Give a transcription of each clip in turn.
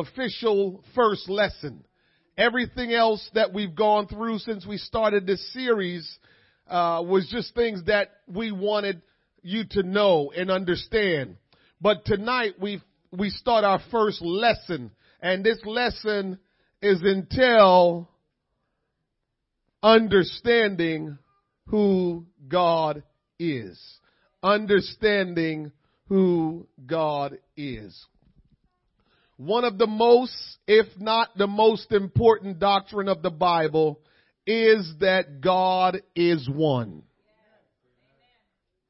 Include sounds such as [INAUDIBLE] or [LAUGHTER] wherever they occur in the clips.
official first lesson. Everything else that we've gone through since we started this series uh, was just things that we wanted you to know and understand. But tonight we we start our first lesson, and this lesson is until understanding who God is. Understanding who God is. One of the most, if not the most important doctrine of the Bible is that God is one.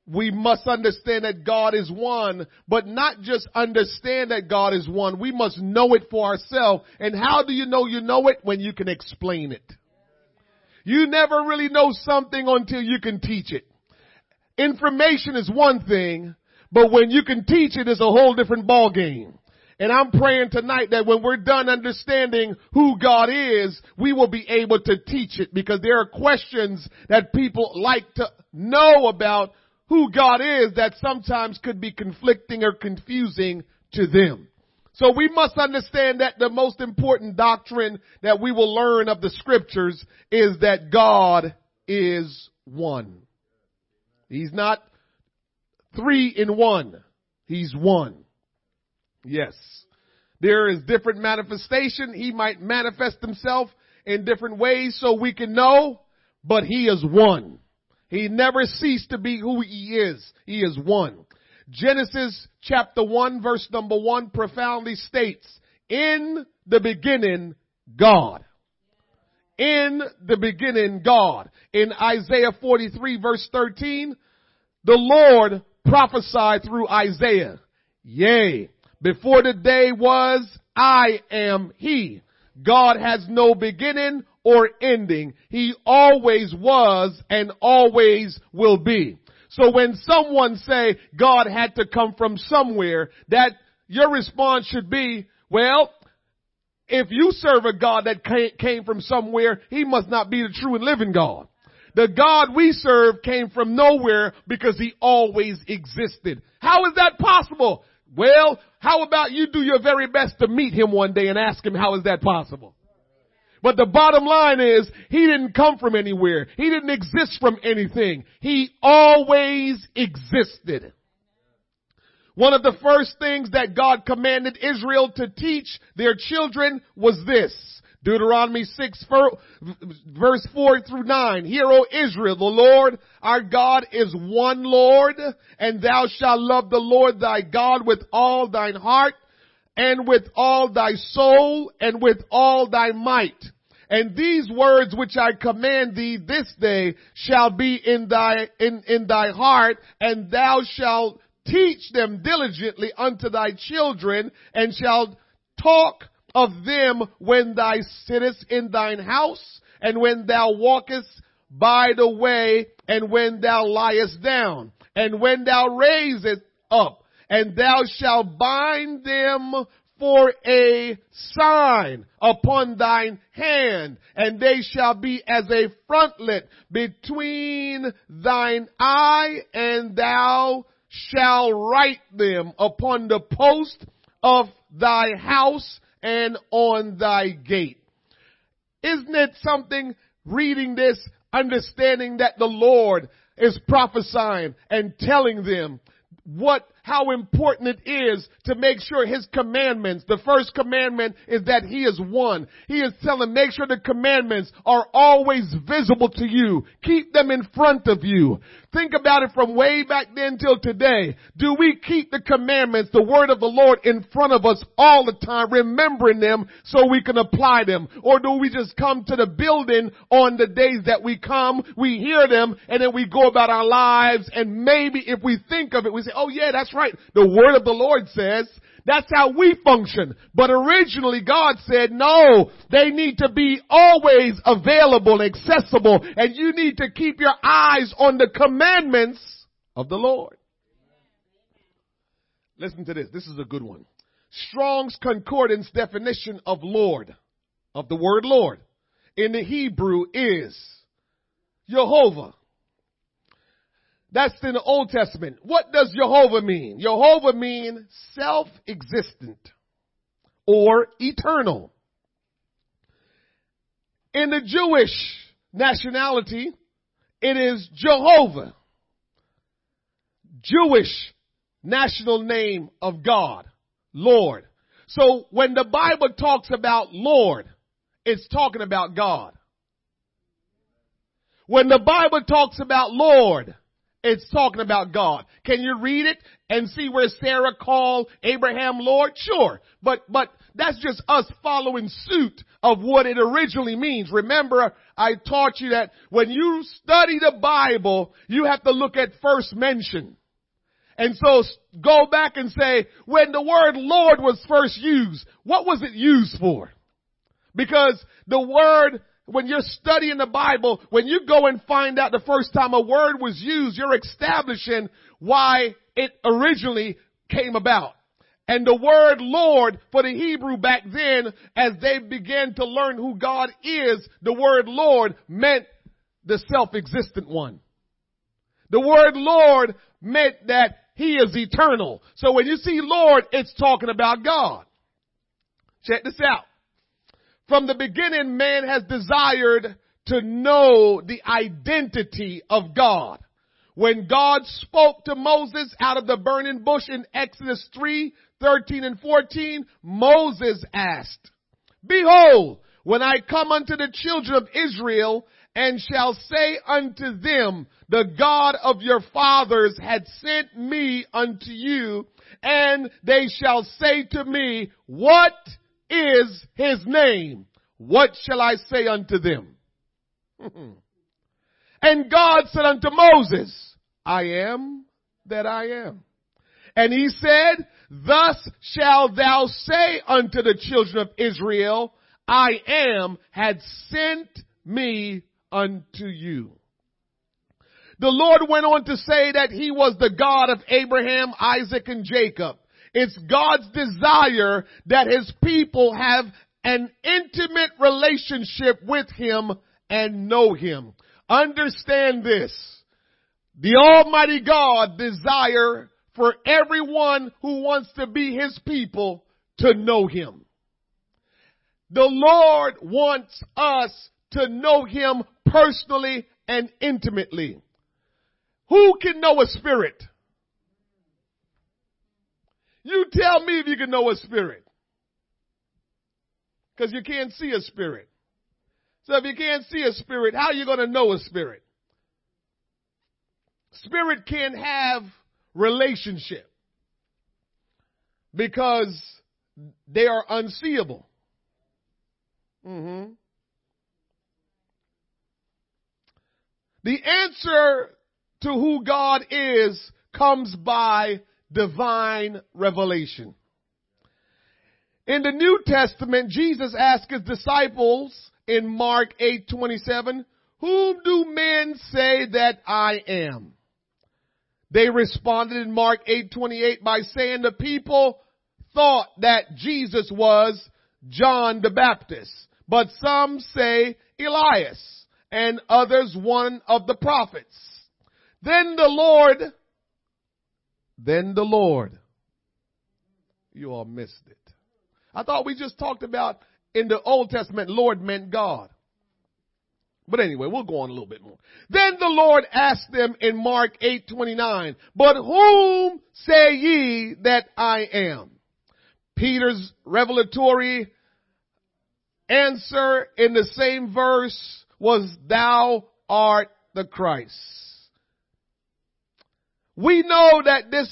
We must understand that God is one, but not just understand that God is one. We must know it for ourselves. And how do you know you know it? When you can explain it. You never really know something until you can teach it. Information is one thing, but when you can teach it, it's a whole different ball game. And I'm praying tonight that when we're done understanding who God is, we will be able to teach it because there are questions that people like to know about who God is that sometimes could be conflicting or confusing to them. So we must understand that the most important doctrine that we will learn of the scriptures is that God is one. He's not three in one. He's one. Yes. There is different manifestation. He might manifest himself in different ways so we can know, but he is one. He never ceased to be who he is. He is one. Genesis chapter 1 verse number 1 profoundly states, in the beginning, God. In the beginning, God. In Isaiah 43 verse 13, the Lord prophesied through Isaiah. Yea, before the day was, I am He. God has no beginning or ending. He always was and always will be. So when someone say God had to come from somewhere, that your response should be, well, if you serve a God that came from somewhere, he must not be the true and living God. The God we serve came from nowhere because he always existed. How is that possible? Well, how about you do your very best to meet him one day and ask him how is that possible? But the bottom line is, he didn't come from anywhere. He didn't exist from anything. He always existed. One of the first things that God commanded Israel to teach their children was this. Deuteronomy 6 verse 4 through 9. Hear, O Israel, the Lord our God is one Lord, and thou shalt love the Lord thy God with all thine heart, and with all thy soul, and with all thy might. And these words which I command thee this day shall be in thy, in, in thy heart, and thou shalt teach them diligently unto thy children, and shalt talk of them when thou sittest in thine house, and when thou walkest by the way, and when thou liest down, and when thou raisest up, and thou shalt bind them for a sign upon thine hand, and they shall be as a frontlet between thine eye, and thou shalt write them upon the post of thy house and on thy gate. Isn't it something reading this, understanding that the Lord is prophesying and telling them what how important it is to make sure his commandments, the first commandment is that he is one. He is telling, make sure the commandments are always visible to you. Keep them in front of you. Think about it from way back then till today. Do we keep the commandments, the word of the Lord in front of us all the time, remembering them so we can apply them? Or do we just come to the building on the days that we come, we hear them, and then we go about our lives, and maybe if we think of it, we say, oh yeah, that's right. The word of the Lord says, that's how we function. But originally God said, no, they need to be always available, accessible, and you need to keep your eyes on the commandments of the Lord. Listen to this. This is a good one. Strong's Concordance definition of Lord, of the word Lord, in the Hebrew is Jehovah. That's in the Old Testament. What does Jehovah mean? Jehovah mean self-existent or eternal. In the Jewish nationality, it is Jehovah. Jewish national name of God, Lord. So when the Bible talks about Lord, it's talking about God. When the Bible talks about Lord, it's talking about God. Can you read it and see where Sarah called Abraham Lord? Sure. But, but that's just us following suit of what it originally means. Remember, I taught you that when you study the Bible, you have to look at first mention. And so go back and say, when the word Lord was first used, what was it used for? Because the word when you're studying the Bible, when you go and find out the first time a word was used, you're establishing why it originally came about. And the word Lord for the Hebrew back then, as they began to learn who God is, the word Lord meant the self-existent one. The word Lord meant that He is eternal. So when you see Lord, it's talking about God. Check this out. From the beginning, man has desired to know the identity of God. When God spoke to Moses out of the burning bush in Exodus 3, 13 and 14, Moses asked, Behold, when I come unto the children of Israel and shall say unto them, the God of your fathers had sent me unto you, and they shall say to me, what is his name. What shall I say unto them? [LAUGHS] and God said unto Moses, I am that I am. And he said, thus shall thou say unto the children of Israel, I am had sent me unto you. The Lord went on to say that he was the God of Abraham, Isaac, and Jacob. It's God's desire that his people have an intimate relationship with him and know him. Understand this. The Almighty God desire for everyone who wants to be his people to know him. The Lord wants us to know him personally and intimately. Who can know a spirit? You tell me if you can know a spirit. Because you can't see a spirit. So if you can't see a spirit, how are you going to know a spirit? Spirit can't have relationship because they are unseeable. Mm-hmm. The answer to who God is comes by divine revelation. In the New Testament, Jesus asked his disciples in Mark 8:27, "Whom do men say that I am?" They responded in Mark 8:28 by saying the people thought that Jesus was John the Baptist, but some say Elias and others one of the prophets. Then the Lord then the Lord. You all missed it. I thought we just talked about in the Old Testament, Lord meant God. But anyway, we'll go on a little bit more. Then the Lord asked them in Mark 8, 29, but whom say ye that I am? Peter's revelatory answer in the same verse was, thou art the Christ. We know that this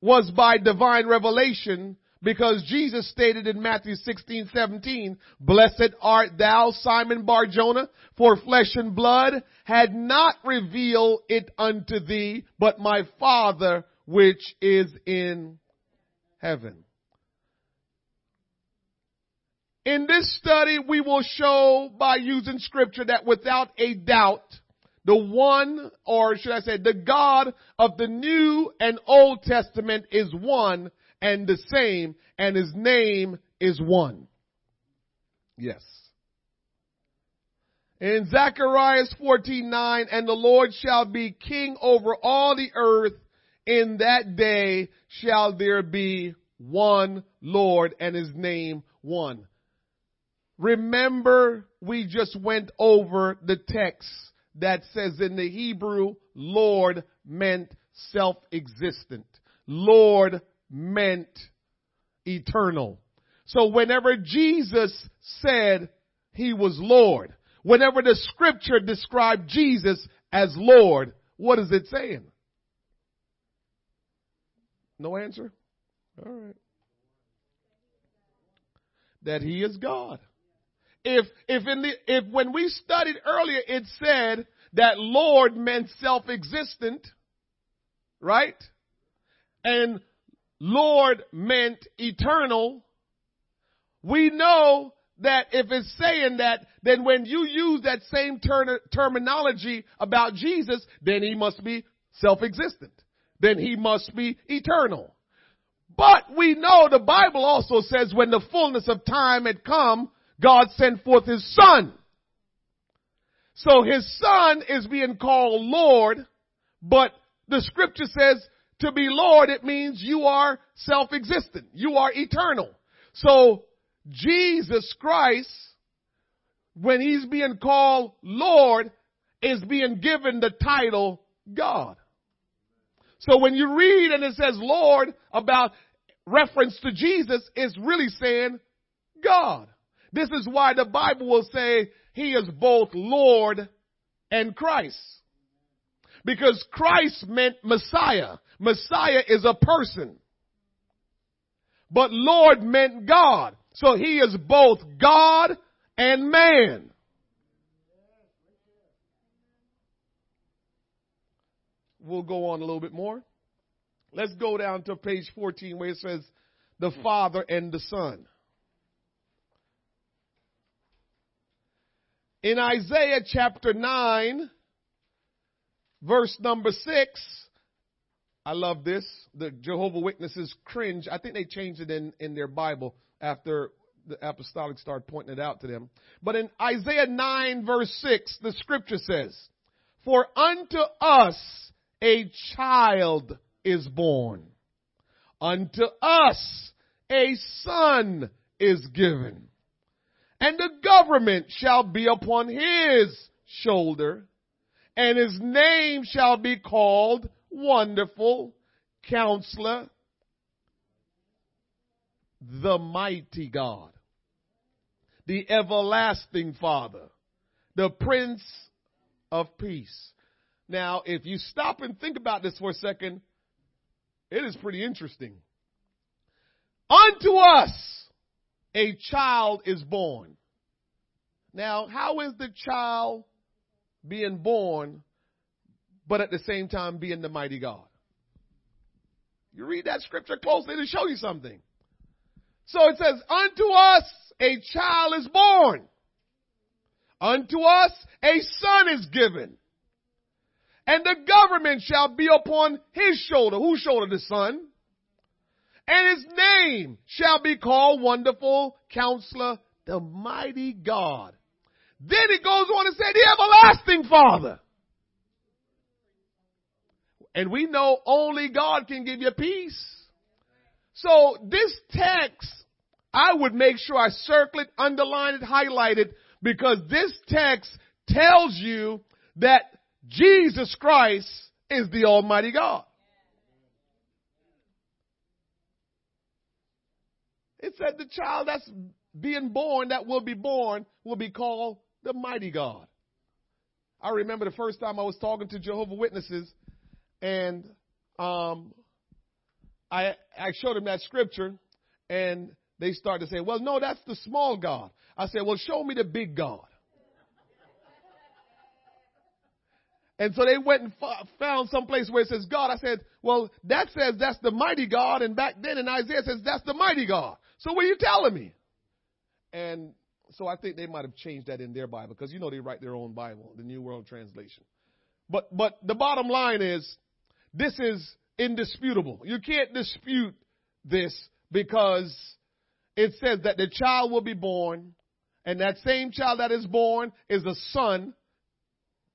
was by divine revelation because Jesus stated in Matthew 16, 17, blessed art thou, Simon Barjona, for flesh and blood had not revealed it unto thee, but my Father which is in heaven. In this study, we will show by using scripture that without a doubt, the one, or should I say, the God of the New and Old Testament is one and the same, and his name is one. Yes. In Zechariah 14:9, and the Lord shall be king over all the earth. In that day shall there be one Lord, and his name 1. Remember, we just went over the text that says in the Hebrew, Lord meant self-existent. Lord meant eternal. So whenever Jesus said he was Lord, whenever the scripture described Jesus as Lord, what is it saying? No answer? All right. That he is God. If, if in the, if when we studied earlier it said that Lord meant self-existent, right? And Lord meant eternal, we know that if it's saying that, then when you use that same ter- terminology about Jesus, then he must be self-existent. Then he must be eternal. But we know the Bible also says when the fullness of time had come, God sent forth his son. So his son is being called Lord, but the scripture says to be Lord, it means you are self-existent. You are eternal. So Jesus Christ, when he's being called Lord, is being given the title God. So when you read and it says Lord about reference to Jesus, it's really saying God. This is why the Bible will say he is both Lord and Christ. Because Christ meant Messiah. Messiah is a person. But Lord meant God. So he is both God and man. We'll go on a little bit more. Let's go down to page 14 where it says the Father and the Son. In Isaiah chapter 9, verse number 6, I love this. The Jehovah Witnesses cringe. I think they changed it in, in their Bible after the apostolic started pointing it out to them. But in Isaiah 9 verse 6, the scripture says, For unto us a child is born. Unto us a son is given and the government shall be upon his shoulder, and his name shall be called Wonderful Counselor, the Mighty God, the Everlasting Father, the Prince of Peace. Now, if you stop and think about this for a second, it is pretty interesting. Unto us a child is born. Now, how is the child being born, but at the same time being the mighty God? You read that scripture closely to show you something. So it says, unto us a child is born. Unto us a son is given. And the government shall be upon his shoulder. Whose shoulder? The son and his name shall be called Wonderful Counselor, the Mighty God. Then it goes on and say the Everlasting Father. And we know only God can give you peace. So this text, I would make sure I circle it, underline it, highlight it, because this text tells you that Jesus Christ is the Almighty God. It said the child that's being born, that will be born, will be called the mighty God. I remember the first time I was talking to Jehovah Witnesses and um, I, I showed them that scripture and they started to say, well, no, that's the small God. I said, well, show me the big God. And so they went and found some place where it says God. I said, well, that says that's the mighty God. And back then in Isaiah says that's the mighty God. So what are you telling me? And so I think they might have changed that in their Bible because you know they write their own Bible, the New World Translation. But but the bottom line is this is indisputable. You can't dispute this because it says that the child will be born, and that same child that is born is the son,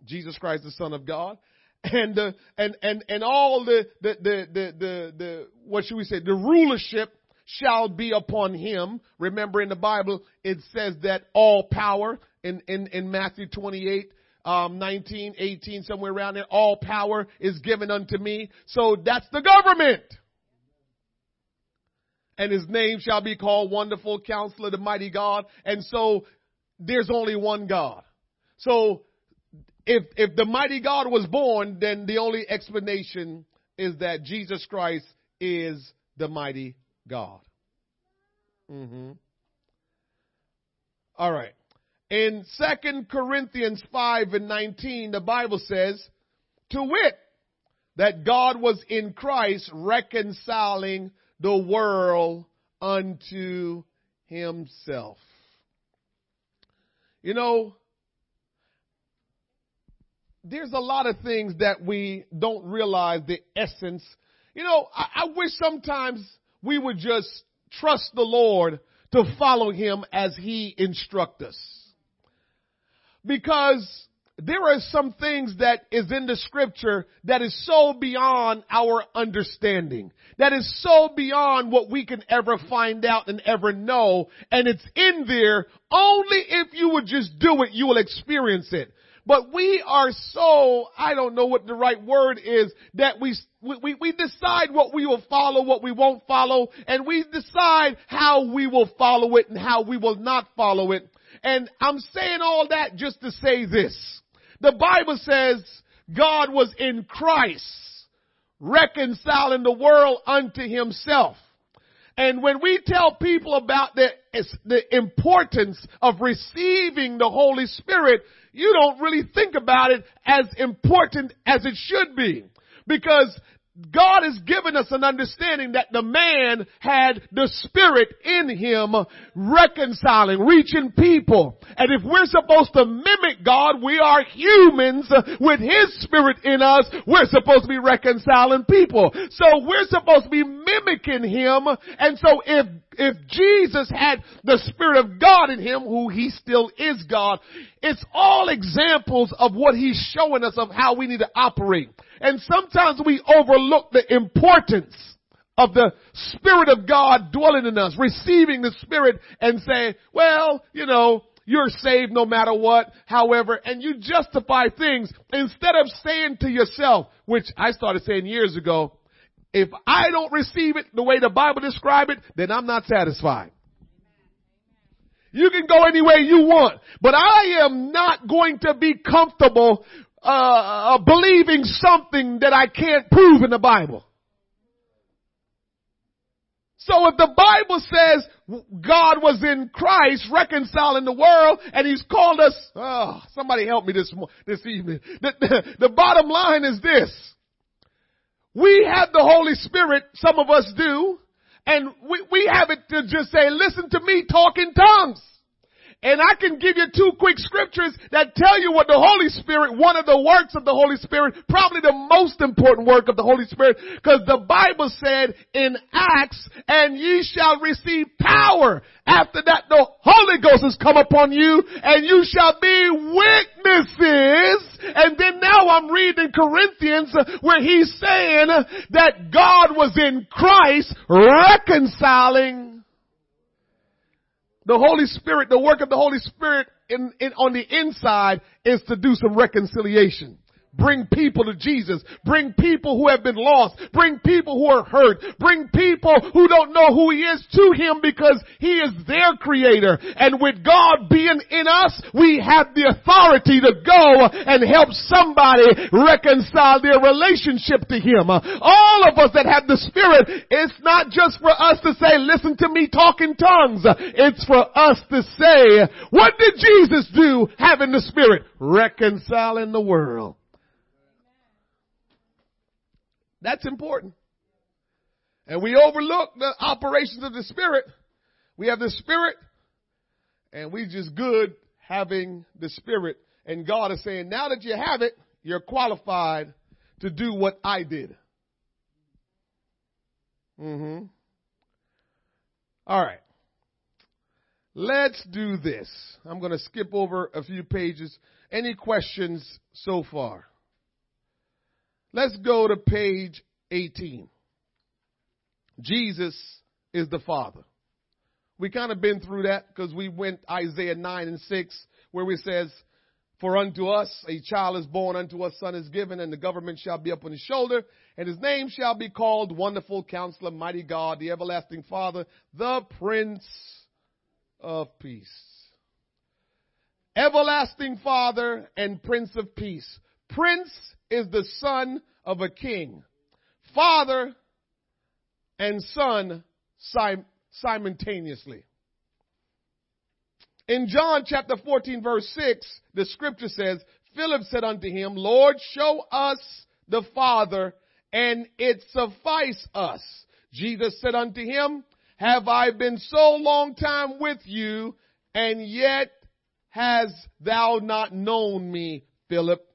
Jesus Christ, the Son of God, [LAUGHS] and the and and and all the the the the the, the what should we say the rulership shall be upon him. Remember in the Bible, it says that all power in, in, in Matthew 28, um, 19, 18, somewhere around there, all power is given unto me. So that's the government. And his name shall be called Wonderful Counselor, the Mighty God. And so there's only one God. So if, if the mighty God was born, then the only explanation is that Jesus Christ is the mighty God. Mm-hmm. All right. In 2 Corinthians 5 and 19, the Bible says, to wit, that God was in Christ reconciling the world unto himself. You know, there's a lot of things that we don't realize the essence. You know, I, I wish sometimes we would just trust the Lord to follow him as he instructs us. Because there are some things that is in the scripture that is so beyond our understanding. That is so beyond what we can ever find out and ever know. And it's in there only if you would just do it, you will experience it. But we are so, I don't know what the right word is, that we, we, we decide what we will follow, what we won't follow, and we decide how we will follow it and how we will not follow it. And I'm saying all that just to say this. The Bible says God was in Christ reconciling the world unto himself. And when we tell people about the, the importance of receiving the Holy Spirit, you don't really think about it as important as it should be. Because God has given us an understanding that the man had the spirit in him reconciling, reaching people. And if we're supposed to mimic God, we are humans with his spirit in us. We're supposed to be reconciling people. So we're supposed to be mimicking him. And so if, if Jesus had the spirit of God in him, who he still is God, it's all examples of what he's showing us of how we need to operate. And sometimes we overlook the importance of the Spirit of God dwelling in us, receiving the Spirit and say, well, you know, you're saved no matter what, however, and you justify things instead of saying to yourself, which I started saying years ago, if I don't receive it the way the Bible describes it, then I'm not satisfied. You can go any way you want, but I am not going to be comfortable uh, uh, believing something that I can't prove in the Bible. So if the Bible says God was in Christ reconciling the world and He's called us, oh, somebody help me this, this evening. The, the, [LAUGHS] the bottom line is this. We have the Holy Spirit, some of us do, and we, we have it to just say, listen to me talk in tongues. And I can give you two quick scriptures that tell you what the Holy Spirit, one of the works of the Holy Spirit, probably the most important work of the Holy Spirit, because the Bible said in Acts, and ye shall receive power. After that, the Holy Ghost has come upon you, and you shall be witnesses. And then now I'm reading Corinthians uh, where he's saying that God was in Christ reconciling the Holy Spirit, the work of the Holy Spirit in, in, on the inside is to do some reconciliation. Bring people to Jesus. Bring people who have been lost. Bring people who are hurt. Bring people who don't know who He is to Him because He is their creator. And with God being in us, we have the authority to go and help somebody reconcile their relationship to Him. All of us that have the Spirit, it's not just for us to say, listen to me talk in tongues. It's for us to say, what did Jesus do having the Spirit? Reconciling the world. That's important. And we overlook the operations of the Spirit. We have the Spirit and we just good having the Spirit. And God is saying, now that you have it, you're qualified to do what I did. Mm-hmm. All right. Let's do this. I'm going to skip over a few pages. Any questions so far? Let's go to page 18. Jesus is the Father. We kind of been through that because we went Isaiah 9 and 6 where it says, For unto us a child is born, unto us a son is given, and the government shall be upon his shoulder, and his name shall be called Wonderful Counselor, Mighty God, the Everlasting Father, the Prince of Peace. Everlasting Father and Prince of Peace. Prince is the son of a king. Father and son sim- simultaneously. In John chapter 14 verse 6, the scripture says, Philip said unto him, Lord, show us the Father and it suffice us. Jesus said unto him, Have I been so long time with you and yet has thou not known me, Philip?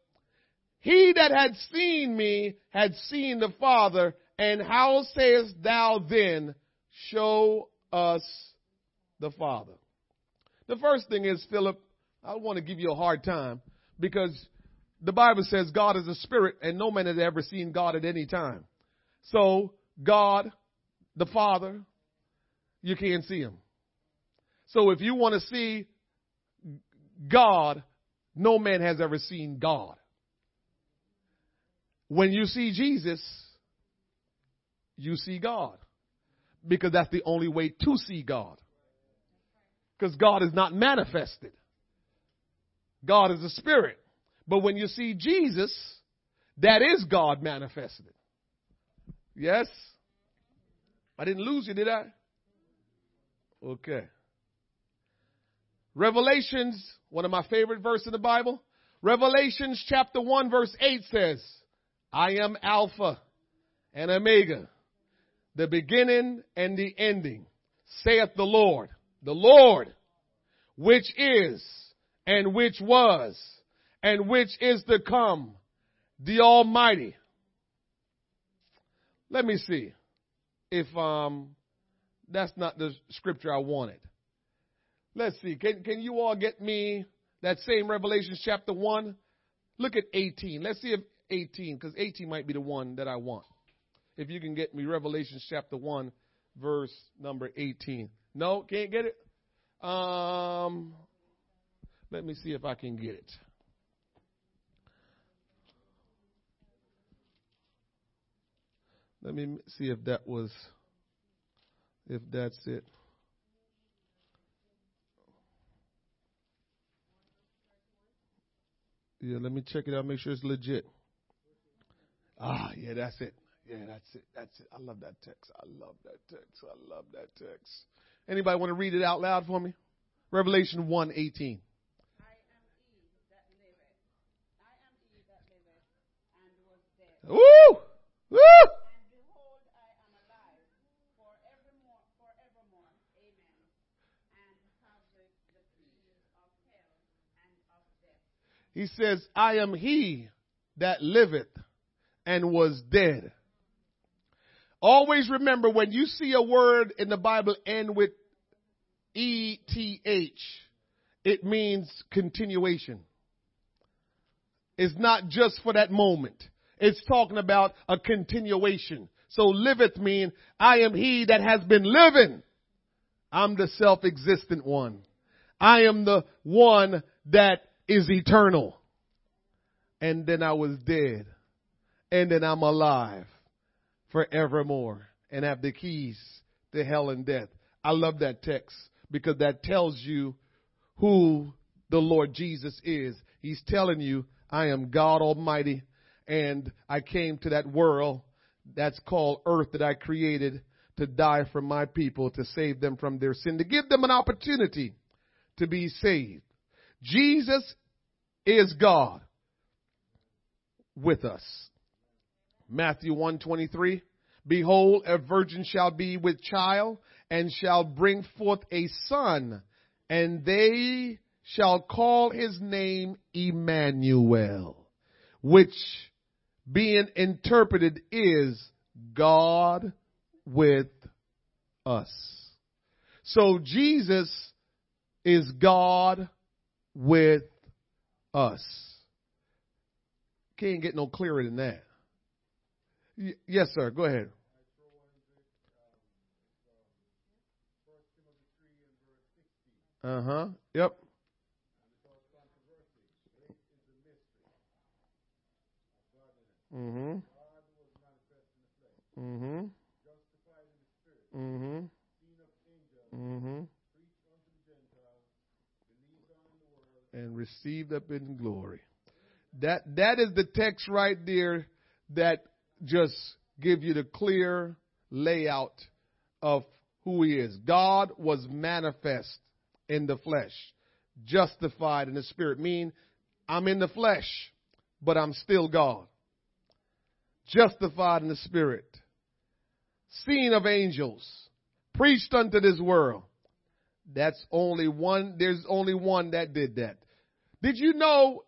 He that had seen me had seen the Father, and how sayest thou then, show us the Father? The first thing is, Philip, I want to give you a hard time because the Bible says God is a spirit and no man has ever seen God at any time. So, God, the Father, you can't see him. So if you want to see God, no man has ever seen God. When you see Jesus, you see God. Because that's the only way to see God. Because God is not manifested. God is a spirit. But when you see Jesus, that is God manifested. Yes? I didn't lose you, did I? Okay. Revelations, one of my favorite verses in the Bible. Revelations chapter 1 verse 8 says, I am Alpha and Omega, the beginning and the ending, saith the Lord, the Lord, which is and which was and which is to come, the Almighty. Let me see if um that's not the scripture I wanted. Let's see. Can can you all get me that same Revelation chapter 1? Look at 18. Let's see if 18 because 18 might be the one that I want. If you can get me Revelation chapter 1 verse number 18. No, can't get it? Um let me see if I can get it. Let me see if that was, if that's it. Yeah, let me check it out, make sure it's legit. Ah, yeah, that's it. Yeah, that's it. That's it. I love that text. I love that text. I love that text. Anybody want to read it out loud for me? Revelation 1 18. Woo! Woo! He says, I am he that liveth and was dead. Always remember when you see a word in the Bible end with E-T-H, it means continuation. It's not just for that moment. It's talking about a continuation. So liveth mean I am he that has been living. I'm the self-existent one. I am the one that is eternal. And then I was dead. And then I'm alive forevermore and have the keys to hell and death. I love that text because that tells you who the Lord Jesus is. He's telling you, I am God Almighty and I came to that world that's called earth that I created to die for my people, to save them from their sin, to give them an opportunity to be saved. Jesus is God with us. Matthew 123. Behold, a virgin shall be with child and shall bring forth a son and they shall call his name Emmanuel, which being interpreted is God with us. So Jesus is God with us. Can't get no clearer than that. Yes, sir. Go ahead. Uh huh. Yep. Mm-hmm. Mm-hmm. Mm-hmm. Mm-hmm. And received up in glory. That that is the text right there that just give you the clear layout of who he is. God was manifest in the flesh, justified in the spirit. Mean I'm in the flesh, but I'm still God. Justified in the spirit. Seen of angels. Preached unto this world. That's only one, there's only one that did that. Did you know,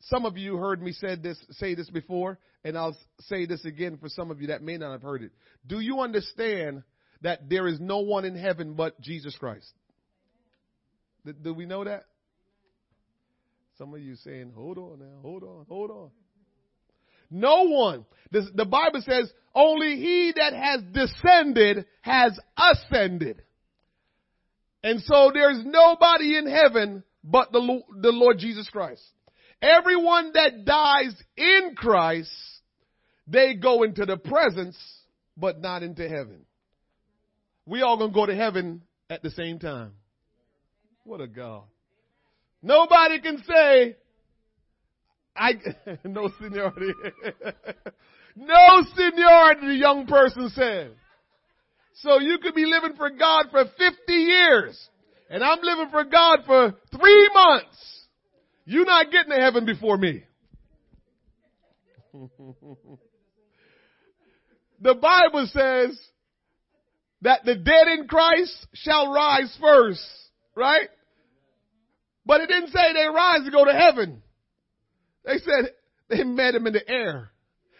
some of you heard me said this, say this before, and I'll say this again for some of you that may not have heard it. Do you understand that there is no one in heaven but Jesus Christ? Do, we know that? Some of you saying, hold on now, hold on, hold on. No one. This, the Bible says, only he that has descended has ascended. And so there's nobody in heaven but the, the Lord Jesus Christ. Everyone that dies in Christ, they go into the presence, but not into heaven. We all gonna go to heaven at the same time. What a God. Nobody can say, I, [LAUGHS] no seniority. [LAUGHS] no seniority, the young person said. So you could be living for God for 50 years, and I'm living for God for three months. You're not getting to heaven before me. [LAUGHS] the Bible says that the dead in Christ shall rise first, right? But it didn't say they rise to go to heaven. They said they met him in the air.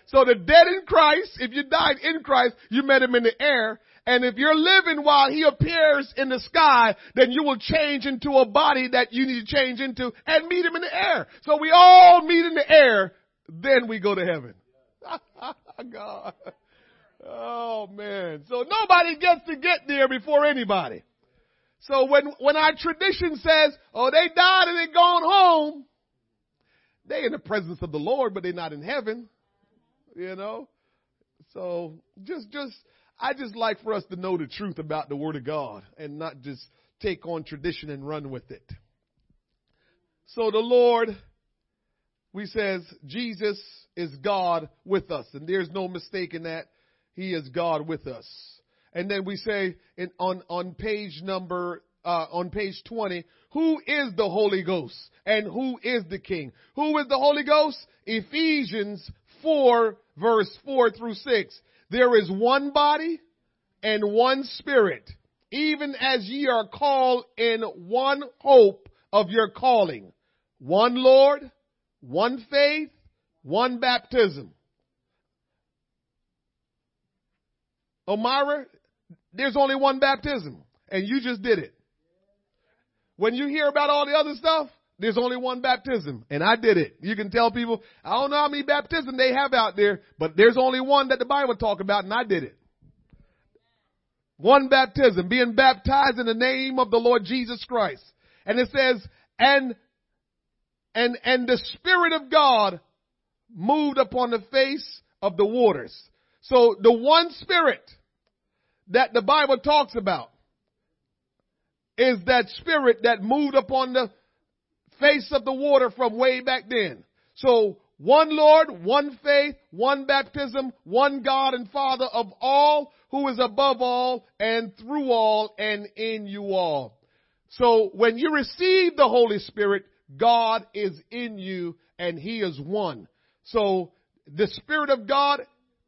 So the dead in Christ, if you died in Christ, you met him in the air. And if you're living while he appears in the sky, then you will change into a body that you need to change into and meet him in the air. So we all meet in the air, then we go to heaven. [LAUGHS] God. Oh man. So nobody gets to get there before anybody. So when, when our tradition says, oh, they died and they gone home, they in the presence of the Lord, but they're not in heaven. You know? So just, just, I just like for us to know the truth about the Word of God and not just take on tradition and run with it. So the Lord, we says, Jesus is God with us. And there's no mistake in that. He is God with us. And then we say in, on, on page number, uh, on page 20, who is the Holy Ghost and who is the King? Who is the Holy Ghost? Ephesians 4 verse 4 through 6. There is one body and one spirit, even as ye are called in one hope of your calling. One Lord, one faith, one baptism. Omara, there's only one baptism, and you just did it. When you hear about all the other stuff, there's only one baptism, and I did it. You can tell people, I don't know how many baptisms they have out there, but there's only one that the Bible talk about, and I did it. One baptism, being baptized in the name of the Lord Jesus Christ. And it says, and, and, and the Spirit of God moved upon the face of the waters. So the one Spirit that the Bible talks about is that spirit that moved upon the face of the water from way back then. So one Lord, one faith, one baptism, one God and Father of all, who is above all and through all and in you all. So when you receive the Holy Spirit, God is in you and He is one. So the Spirit of God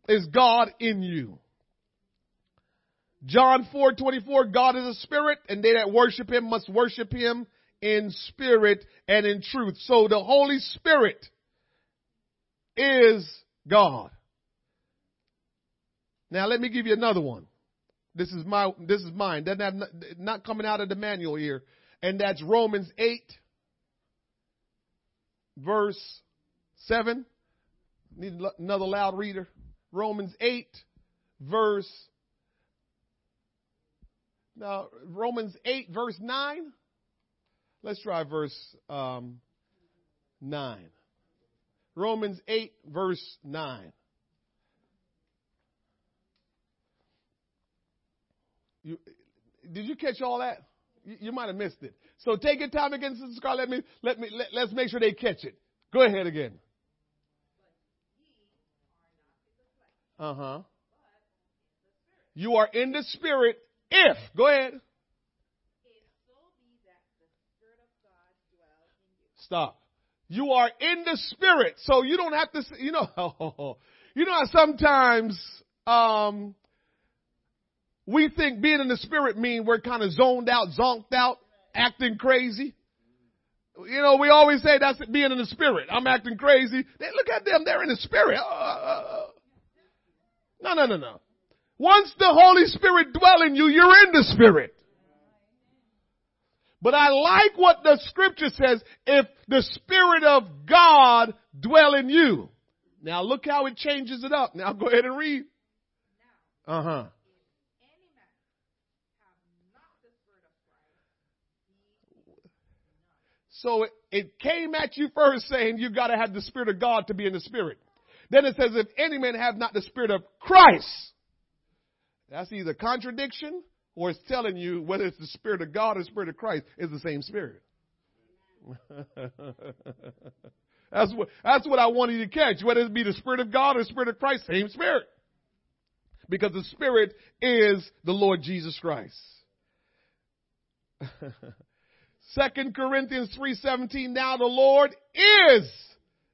is God in you. John 4, 24, God is a spirit and they that worship him must worship him in spirit and in truth. So the Holy Spirit is God. Now let me give you another one. This is my, this is mine. Doesn't not coming out of the manual here. And that's Romans 8, verse 7. Need another loud reader. Romans 8, verse now, Romans 8 verse 9. Let's try verse um, 9. Romans 8, verse 9. You, did you catch all that? You, might have missed it. So take your time again, Sister Scarlett. Let me, let me, let, let's make sure they catch it. Go ahead again. Uh huh. You are in the spirit if, go ahead. Stop. You are in the spirit, so you don't have to, you know, [LAUGHS] you know how sometimes, um, we think being in the spirit mean we're kind of zoned out, zonked out, acting crazy. You know, we always say that's being in the spirit. I'm acting crazy. They look at them, they're in the spirit. Uh, uh, uh. no, no, no, no. Once the Holy Spirit dwell in you, you're in the Spirit. But I like what the scripture says, if the Spirit of God dwell in you. Now look how it changes it up. Now go ahead and read. Uh huh. So it, it came at you first saying you've gotta have the Spirit of God to be in the Spirit. Then it says if any man have not the Spirit of Christ, that's either contradiction or it's telling you whether it's the Spirit of God or Spirit of Christ is the same Spirit. [LAUGHS] that's what that's what I wanted you to catch. Whether it be the Spirit of God or the Spirit of Christ, same Spirit. Because the Spirit is the Lord Jesus Christ. [LAUGHS] Second Corinthians 3:17 Now the Lord is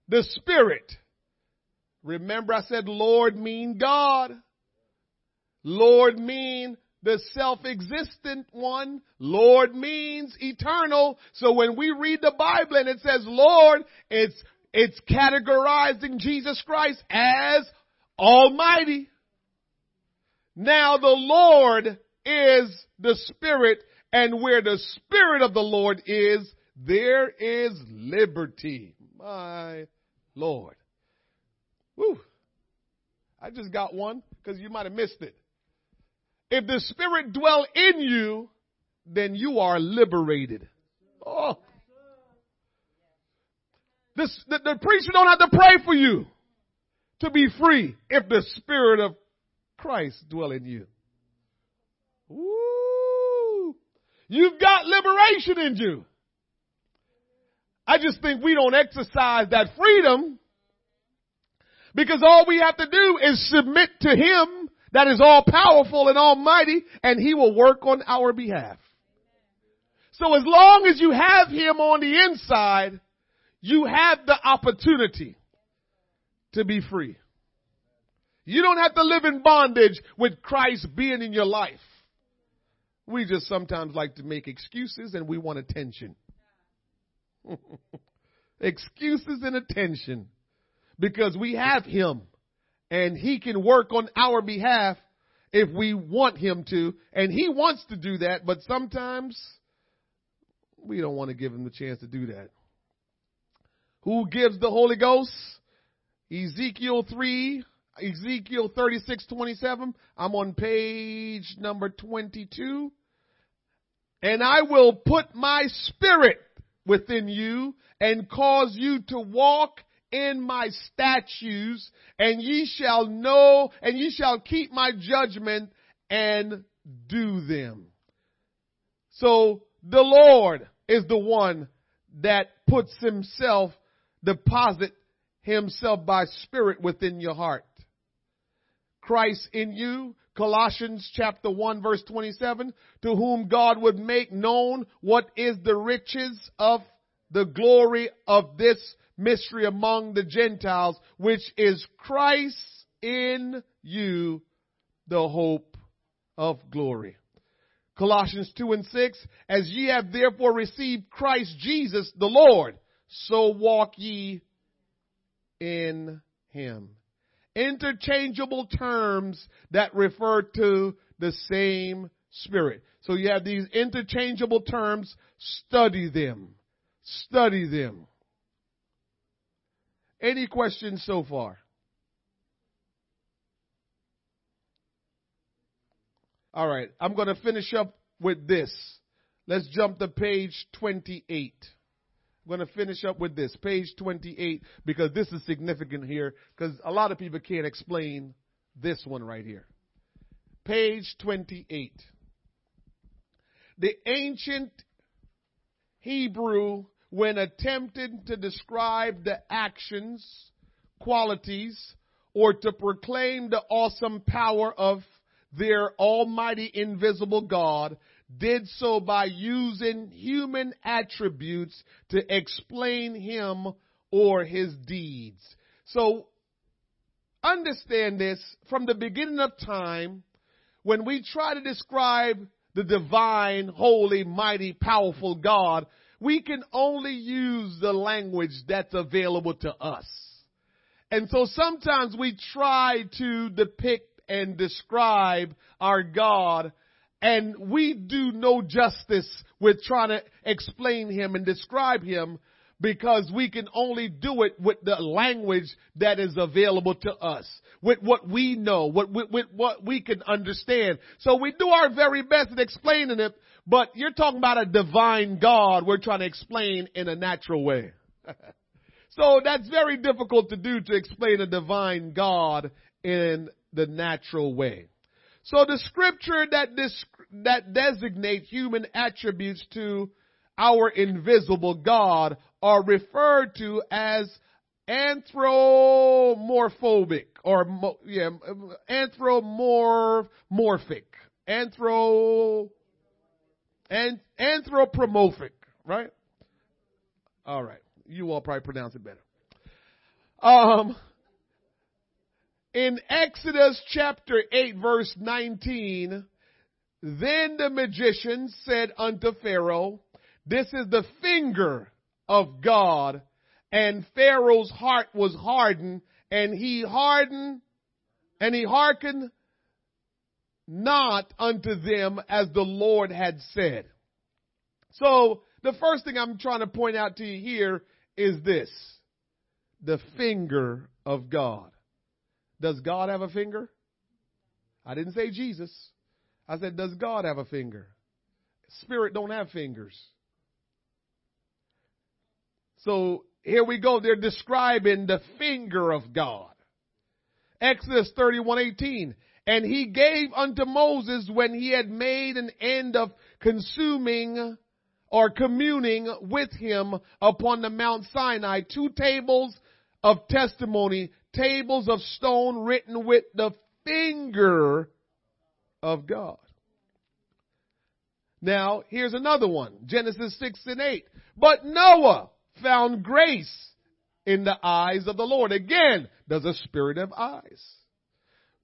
the Spirit. Remember I said Lord mean God. Lord mean the self-existent one. Lord means eternal. So when we read the Bible and it says Lord, it's, it's categorizing Jesus Christ as Almighty. Now the Lord is the Spirit and where the Spirit of the Lord is, there is liberty. My Lord. Woo. I just got one because you might have missed it. If the Spirit dwell in you, then you are liberated. Oh. This, the, the preacher don't have to pray for you to be free if the Spirit of Christ dwell in you. Woo! You've got liberation in you. I just think we don't exercise that freedom because all we have to do is submit to Him that is all powerful and almighty and he will work on our behalf. So as long as you have him on the inside, you have the opportunity to be free. You don't have to live in bondage with Christ being in your life. We just sometimes like to make excuses and we want attention. [LAUGHS] excuses and attention because we have him and he can work on our behalf if we want him to. And he wants to do that, but sometimes we don't want to give him the chance to do that. Who gives the Holy Ghost? Ezekiel 3, Ezekiel 36, 27. I'm on page number 22. And I will put my spirit within you and cause you to walk in my statutes, and ye shall know, and ye shall keep my judgment and do them. So the Lord is the one that puts himself, deposit himself by spirit within your heart. Christ in you, Colossians chapter 1 verse 27, to whom God would make known what is the riches of the glory of this mystery among the Gentiles, which is Christ in you, the hope of glory. Colossians 2 and 6, as ye have therefore received Christ Jesus the Lord, so walk ye in him. Interchangeable terms that refer to the same spirit. So you have these interchangeable terms, study them. Study them. Any questions so far? All right, I'm going to finish up with this. Let's jump to page 28. Going to finish up with this, page 28, because this is significant here, because a lot of people can't explain this one right here. Page 28. The ancient Hebrew, when attempting to describe the actions, qualities, or to proclaim the awesome power of their almighty invisible God, did so by using human attributes to explain him or his deeds. So understand this from the beginning of time, when we try to describe the divine, holy, mighty, powerful God, we can only use the language that's available to us. And so sometimes we try to depict and describe our God and we do no justice with trying to explain him and describe him because we can only do it with the language that is available to us, with what we know, with, with, with, what we can understand. So we do our very best at explaining it, but you're talking about a divine God we're trying to explain in a natural way. [LAUGHS] so that's very difficult to do to explain a divine God in the natural way. So the scripture that that designate human attributes to our invisible God are referred to as anthropomorphic or yeah, anthropomorphic, anthro, and anthropomorphic, right? All right, you all probably pronounce it better. Um, in Exodus chapter 8 verse 19, then the magician said unto Pharaoh, this is the finger of God. And Pharaoh's heart was hardened and he hardened and he hearkened not unto them as the Lord had said. So the first thing I'm trying to point out to you here is this. The finger of God. Does God have a finger? I didn't say Jesus. I said, does God have a finger? Spirit don't have fingers. So here we go. They're describing the finger of God. Exodus 31:18. And he gave unto Moses when he had made an end of consuming or communing with him upon the Mount Sinai two tables of testimony, tables of stone written with the finger of God. Now, here's another one. Genesis 6 and 8. But Noah found grace in the eyes of the Lord. Again, there's a spirit of eyes.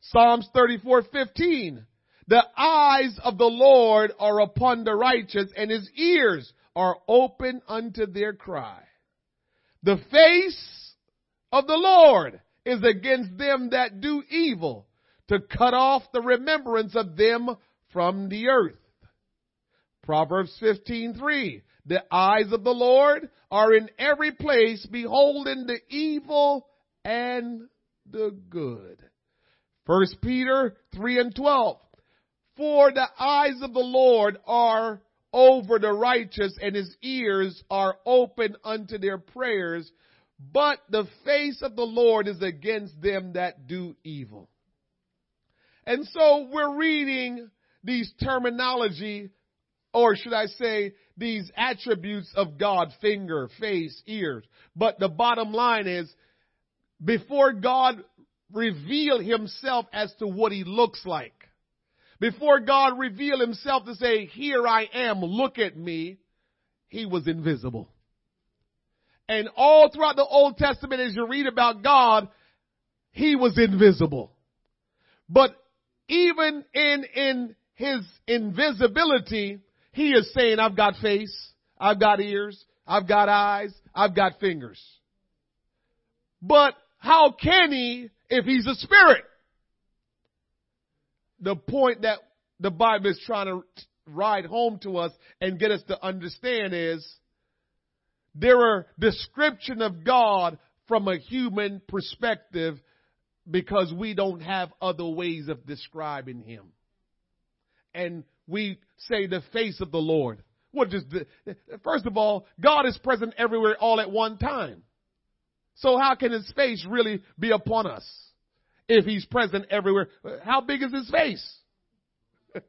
Psalms 34:15. The eyes of the Lord are upon the righteous and his ears are open unto their cry. The face of the Lord is against them that do evil to cut off the remembrance of them from the earth. Proverbs 15:3 The eyes of the Lord are in every place, beholding the evil and the good. First Peter 3 and 12. For the eyes of the Lord are over the righteous and his ears are open unto their prayers, but the face of the Lord is against them that do evil. And so we're reading these terminology, or should I say, these attributes of God, finger, face, ears. But the bottom line is, before God revealed himself as to what he looks like, before God revealed himself to say, here I am, look at me, he was invisible. And all throughout the Old Testament, as you read about God, he was invisible. But even in, in his invisibility, he is saying, I've got face, I've got ears, I've got eyes, I've got fingers. But how can he if he's a spirit? The point that the Bible is trying to ride home to us and get us to understand is there are description of God from a human perspective because we don't have other ways of describing him. And we say the face of the Lord. What just, first of all, God is present everywhere all at one time. So how can his face really be upon us if he's present everywhere? How big is his face? [LAUGHS]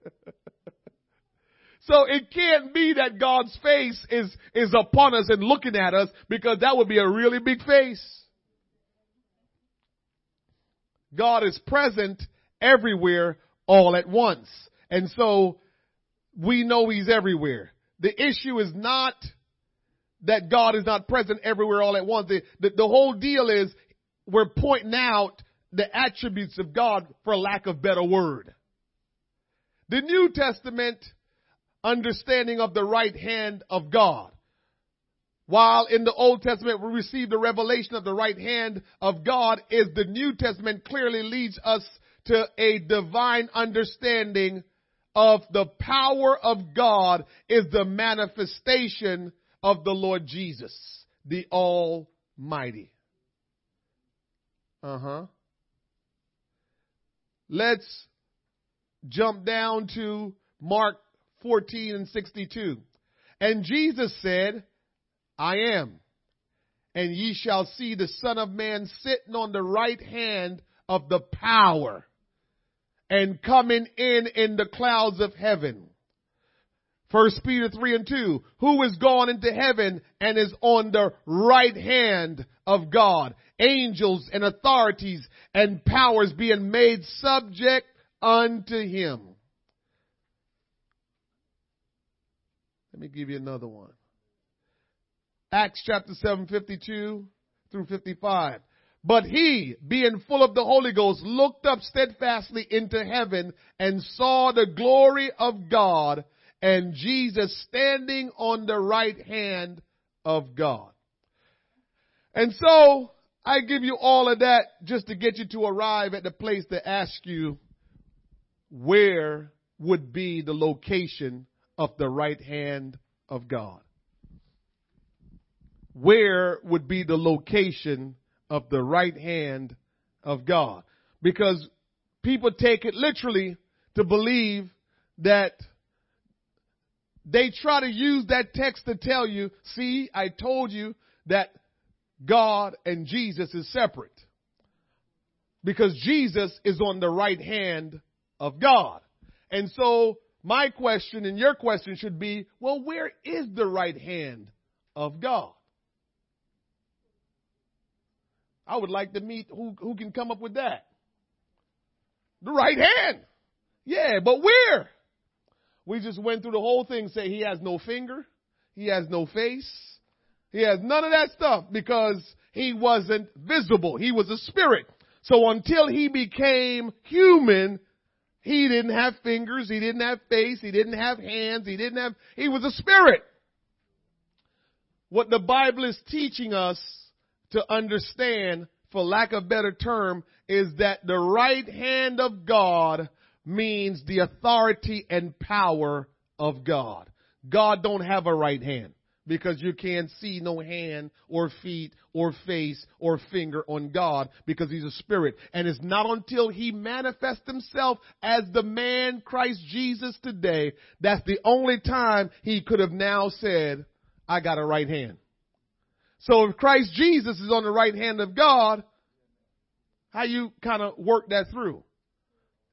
so it can't be that God's face is, is upon us and looking at us because that would be a really big face. God is present everywhere all at once. And so we know he's everywhere. The issue is not that God is not present everywhere all at once. The, the, the whole deal is we're pointing out the attributes of God for lack of better word. The New Testament understanding of the right hand of God. While in the Old Testament we receive the revelation of the right hand of God is the New Testament clearly leads us to a divine understanding of the power of God is the manifestation of the Lord Jesus, the Almighty. Uh huh. Let's jump down to Mark 14 and 62. And Jesus said, I am. And ye shall see the Son of Man sitting on the right hand of the power and coming in in the clouds of heaven. First Peter 3 and 2, who is gone into heaven and is on the right hand of God. Angels and authorities and powers being made subject unto him. Let me give you another one. Acts chapter 7, 52 through 55. But he, being full of the Holy Ghost, looked up steadfastly into heaven and saw the glory of God and Jesus standing on the right hand of God. And so I give you all of that just to get you to arrive at the place to ask you where would be the location of the right hand of God. Where would be the location of the right hand of God? Because people take it literally to believe that they try to use that text to tell you, see, I told you that God and Jesus is separate. Because Jesus is on the right hand of God. And so my question and your question should be, well, where is the right hand of God? I would like to meet who, who can come up with that. The right hand. Yeah, but where? We just went through the whole thing, say he has no finger, he has no face, he has none of that stuff because he wasn't visible. He was a spirit. So until he became human, he didn't have fingers, he didn't have face, he didn't have hands, he didn't have, he was a spirit. What the Bible is teaching us to understand, for lack of better term, is that the right hand of God means the authority and power of God. God don't have a right hand because you can't see no hand or feet or face or finger on God because he's a spirit. And it's not until he manifests himself as the man Christ Jesus today that's the only time he could have now said, I got a right hand. So if Christ Jesus is on the right hand of God, how you kind of work that through?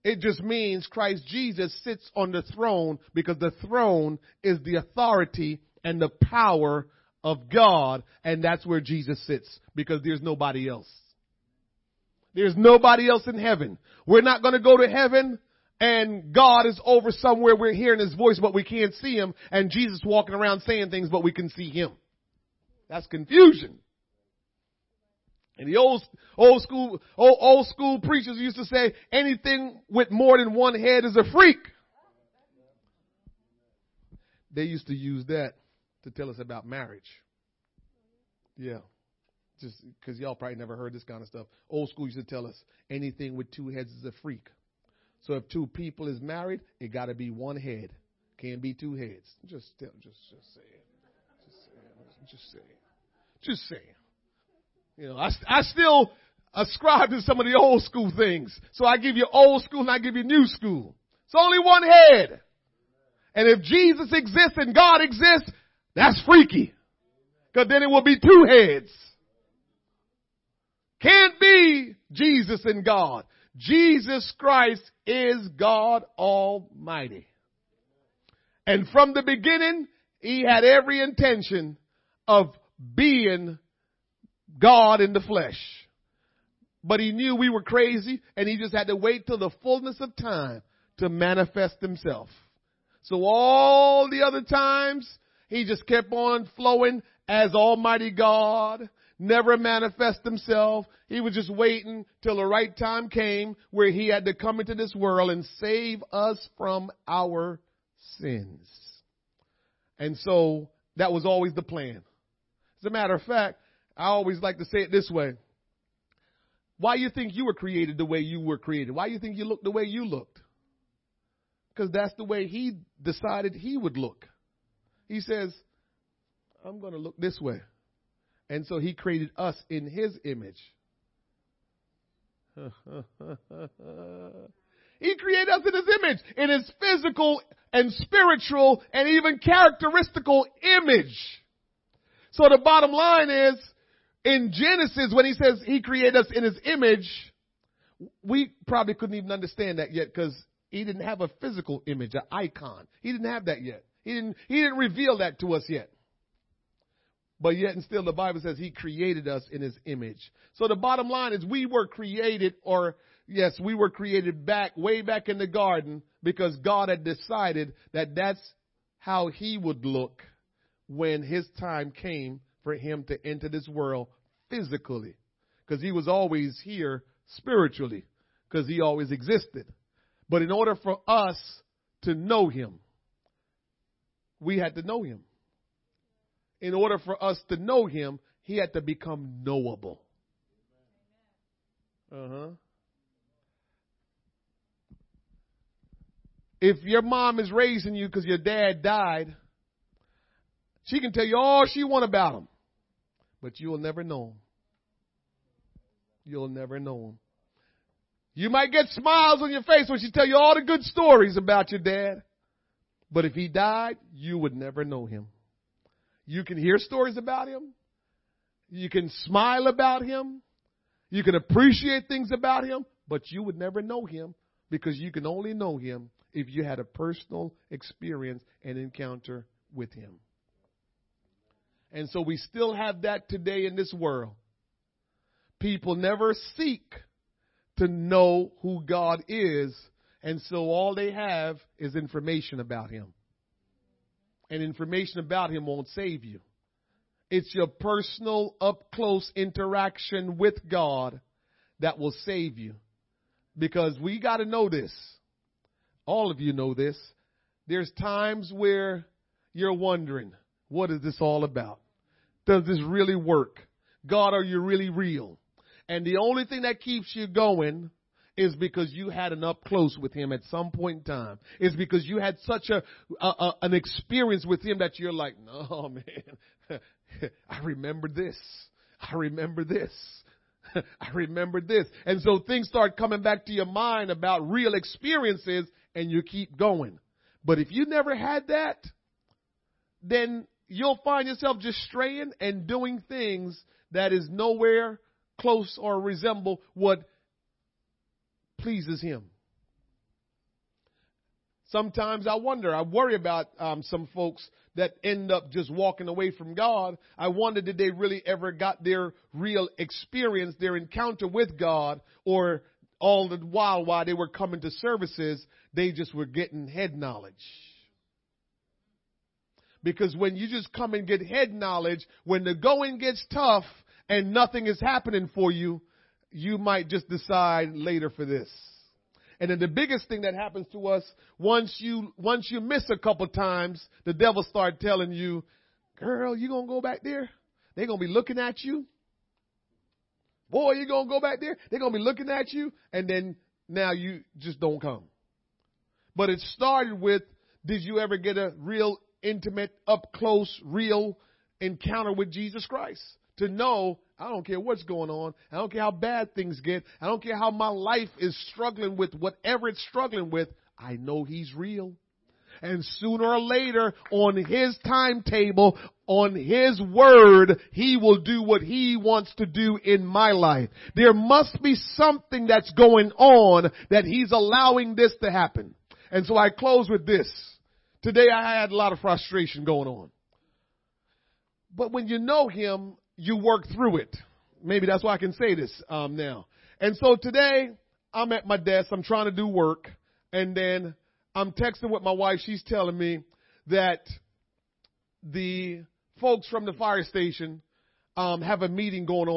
It just means Christ Jesus sits on the throne because the throne is the authority and the power of God, and that's where Jesus sits because there's nobody else. There's nobody else in heaven. We're not going to go to heaven and God is over somewhere. We're hearing his voice, but we can't see him, and Jesus walking around saying things, but we can see him. That's confusion. And the old, old school, old, old school preachers used to say anything with more than one head is a freak. They used to use that to tell us about marriage. Yeah. Just because y'all probably never heard this kind of stuff. Old school used to tell us anything with two heads is a freak. So if two people is married, it got to be one head. Can't be two heads. Just, tell, just, just saying. Just saying. Just saying. Just saying. You know, I, I still ascribe to some of the old school things. So I give you old school and I give you new school. It's only one head. And if Jesus exists and God exists, that's freaky. Cause then it will be two heads. Can't be Jesus and God. Jesus Christ is God Almighty. And from the beginning, He had every intention of being God in the flesh. But He knew we were crazy and He just had to wait till the fullness of time to manifest Himself. So all the other times, He just kept on flowing as Almighty God, never manifest himself. He was just waiting till the right time came where he had to come into this world and save us from our sins. And so that was always the plan. As a matter of fact, I always like to say it this way. Why you think you were created the way you were created? Why you think you looked the way you looked? Because that's the way he decided he would look. He says, I'm going to look this way. And so he created us in his image. [LAUGHS] he created us in his image, in his physical and spiritual and even characteristical image. So the bottom line is, in Genesis, when he says he created us in his image, we probably couldn't even understand that yet because he didn't have a physical image, an icon. He didn't have that yet. He didn't, he didn't reveal that to us yet. But yet and still the Bible says he created us in his image. So the bottom line is we were created or yes, we were created back, way back in the garden because God had decided that that's how he would look when his time came for him to enter this world physically. Because he was always here spiritually. Because he always existed. But in order for us to know him, we had to know him in order for us to know him, he had to become knowable. Uh huh. If your mom is raising you because your dad died, she can tell you all she want about him, but you'll never know him. You'll never know him. You might get smiles on your face when she tell you all the good stories about your dad, but if he died, you would never know him. You can hear stories about him. You can smile about him. You can appreciate things about him, but you would never know him because you can only know him if you had a personal experience and encounter with him. And so we still have that today in this world. People never seek to know who God is, and so all they have is information about him and information about him won't save you. It's your personal, up close interaction with God that will save you. Because we got to know this. All of you know this. There's times where you're wondering, what is this all about? Does this really work? God, are you really real? And the only thing that keeps you going is because you had an up close with him at some point in time. It's because you had such a, a, a an experience with him that you're like, no [LAUGHS] man, I remember this. I remember this. [LAUGHS] I remember this. And so things start coming back to your mind about real experiences and you keep going. But if you never had that, then you'll find yourself just straying and doing things that is nowhere close or resemble what pleases Him. Sometimes I wonder, I worry about um, some folks that end up just walking away from God. I wonder did they really ever got their real experience, their encounter with God, or all the while while they were coming to services, they just were getting head knowledge. Because when you just come and get head knowledge, when the going gets tough and nothing is happening for you, you might just decide later for this. And then the biggest thing that happens to us once you once you miss a couple times, the devil start telling you, "Girl, you gonna go back there? They're gonna be looking at you. Boy, you gonna go back there? They're gonna be looking at you." And then now you just don't come. But it started with, did you ever get a real intimate, up close, real encounter with Jesus Christ? To know I don't care what's going on. I don't care how bad things get. I don't care how my life is struggling with whatever it's struggling with. I know He's real. And sooner or later, on his timetable, on his word, he will do what he wants to do in my life. There must be something that's going on that he's allowing this to happen. And so I close with this. Today I had a lot of frustration going on. But when you know him, you work through it. Maybe that's why I can say this um, now. And so today I'm at my desk. I'm trying to do work, and then I'm texting with my wife. She's telling me that the folks from the fire station um, have a meeting going on.